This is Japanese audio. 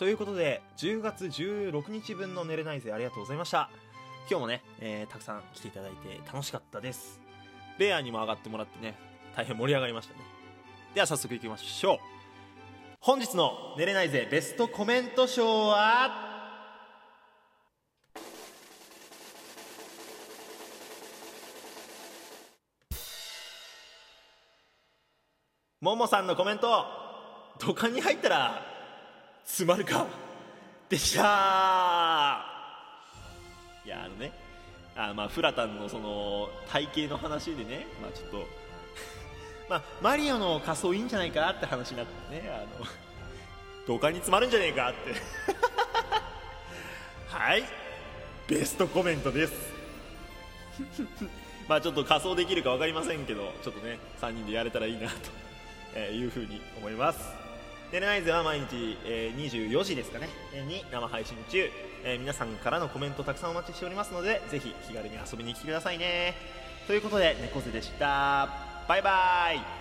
ということで10月16日分の寝れないぜありがとうございました。今日もね、えーたくさん来ていただいて楽しかったです。ベアにも上がってもらってね大変盛り上がりましたね。では早速いきましょう。本日の「寝れないぜベストコメント賞」はももさんのコメント土管に入ったら詰まるか？でしたいやあのねあまあフラタンのその体型の話でねまあちょっと まあマリオの仮装いいんじゃないかって話になってねあの 土管に詰まるんじゃねえかって。はい。ベストコメントです。まあちょっと仮装できるか分かりませんけどちょっとね3人でやれたらいいなとえいうふうに思います。でナイズは毎日、えー24時ですかね。えーに。生配信中、えー皆さんからのコメントたくさんお待ちしておりますのでぜひ気軽に遊びに来てくださいね。ということで猫背でした。バイバイ